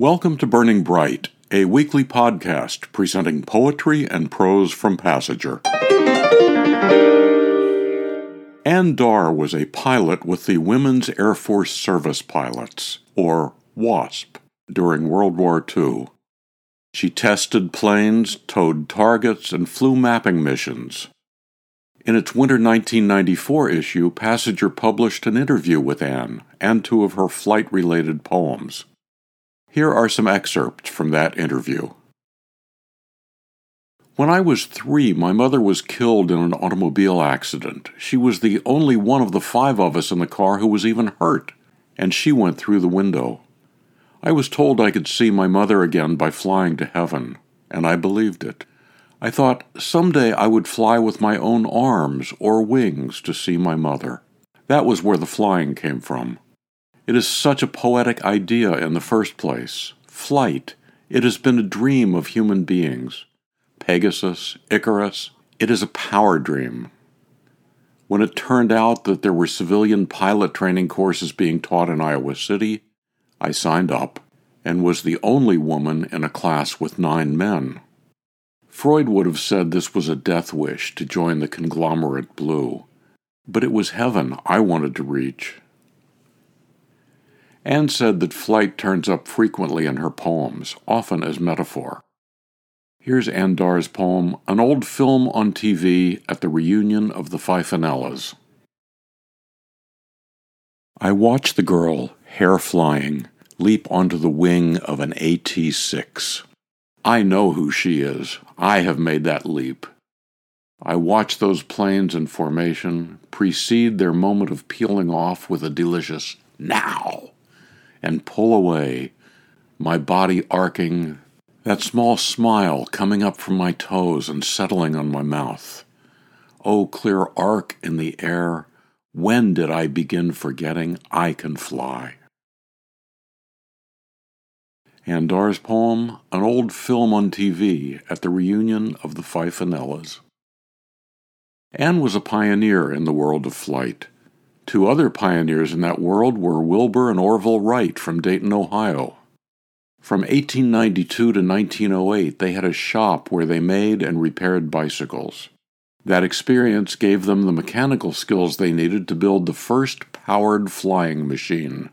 Welcome to Burning Bright, a weekly podcast presenting poetry and prose from Passager. Ann Darr was a pilot with the Women's Air Force Service Pilots, or WASP, during World War II. She tested planes, towed targets, and flew mapping missions. In its winter 1994 issue, Passager published an interview with Ann and two of her flight related poems. Here are some excerpts from that interview. When I was three, my mother was killed in an automobile accident. She was the only one of the five of us in the car who was even hurt, and she went through the window. I was told I could see my mother again by flying to heaven, and I believed it. I thought someday I would fly with my own arms or wings to see my mother. That was where the flying came from. It is such a poetic idea in the first place. Flight. It has been a dream of human beings. Pegasus, Icarus. It is a power dream. When it turned out that there were civilian pilot training courses being taught in Iowa City, I signed up and was the only woman in a class with nine men. Freud would have said this was a death wish to join the conglomerate blue, but it was heaven I wanted to reach. Ann said that flight turns up frequently in her poems, often as metaphor. Here's Ann Darr's poem, An Old Film on TV at the Reunion of the Fifinellas. I watch the girl, hair flying, leap onto the wing of an AT 6. I know who she is. I have made that leap. I watch those planes in formation precede their moment of peeling off with a delicious now and pull away, my body arcing, that small smile coming up from my toes and settling on my mouth. Oh, clear arc in the air, when did I begin forgetting I can fly? Ann Darr's poem, An Old Film on TV at the Reunion of the Fifinellas. Ann was a pioneer in the world of flight. Two other pioneers in that world were Wilbur and Orville Wright from Dayton, Ohio. From 1892 to 1908, they had a shop where they made and repaired bicycles. That experience gave them the mechanical skills they needed to build the first powered flying machine.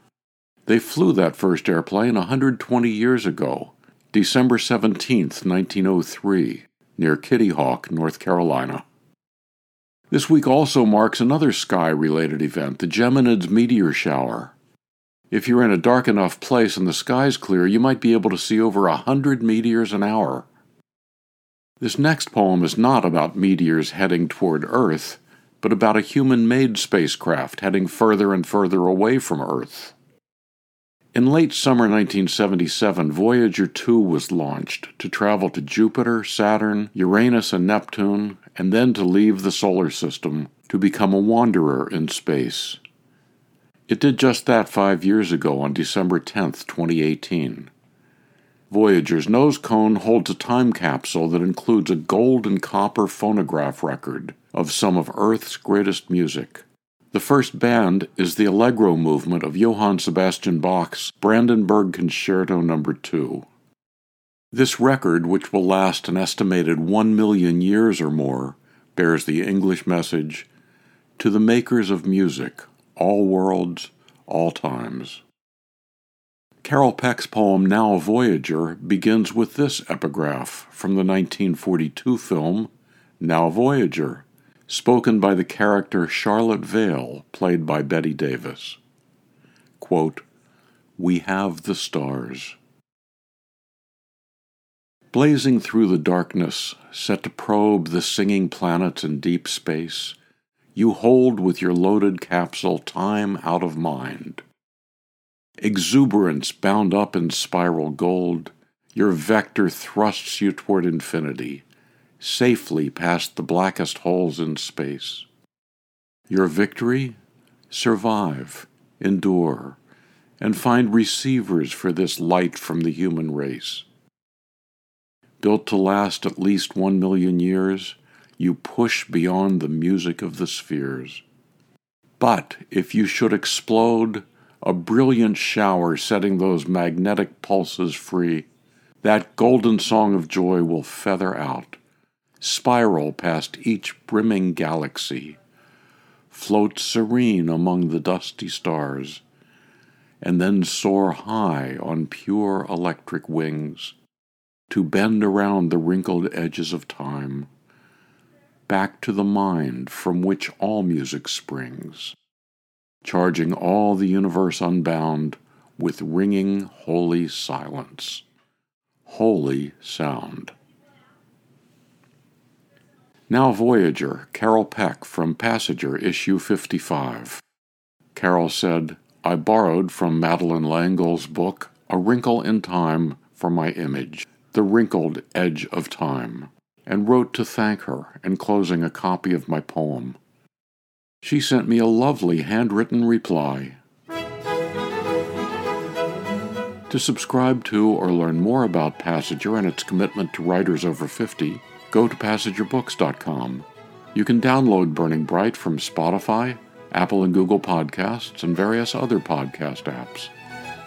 They flew that first airplane 120 years ago, December 17, 1903, near Kitty Hawk, North Carolina. This week also marks another sky related event, the Geminids meteor shower. If you're in a dark enough place and the sky's clear, you might be able to see over a hundred meteors an hour. This next poem is not about meteors heading toward Earth, but about a human made spacecraft heading further and further away from Earth. In late summer 1977, Voyager 2 was launched to travel to Jupiter, Saturn, Uranus, and Neptune, and then to leave the solar system to become a wanderer in space. It did just that five years ago on December 10, 2018. Voyager's nose cone holds a time capsule that includes a gold and copper phonograph record of some of Earth's greatest music. The first band is the Allegro movement of Johann Sebastian Bach's Brandenburg Concerto No. 2. This record, which will last an estimated one million years or more, bears the English message To the makers of music, all worlds, all times. Carol Peck's poem Now Voyager begins with this epigraph from the 1942 film Now Voyager spoken by the character Charlotte Vale, played by Bette Davis. Quote, we have the stars. Blazing through the darkness, set to probe the singing planets in deep space, you hold with your loaded capsule time out of mind. Exuberance bound up in spiral gold, your vector thrusts you toward infinity safely past the blackest holes in space. Your victory? Survive, endure, and find receivers for this light from the human race. Built to last at least one million years, you push beyond the music of the spheres. But if you should explode, a brilliant shower setting those magnetic pulses free. That golden song of joy will feather out, spiral past each brimming galaxy, float serene among the dusty stars, and then soar high on pure electric wings to bend around the wrinkled edges of time, back to the mind from which all music springs, charging all the universe unbound with ringing holy silence, holy sound. Now Voyager, Carol Peck from Passager, issue 55. Carol said, I borrowed from Madeleine L'Engle's book A Wrinkle in Time for my image. The Wrinkled Edge of Time, and wrote to thank her, enclosing a copy of my poem. She sent me a lovely handwritten reply. To subscribe to or learn more about Passager and its commitment to writers over 50, go to Passager.books.com. You can download Burning Bright from Spotify, Apple and Google Podcasts, and various other podcast apps.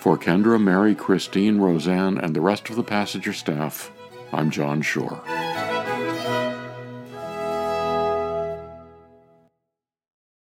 For Kendra, Mary, Christine, Roseanne, and the rest of the Passager staff, I'm John Shore.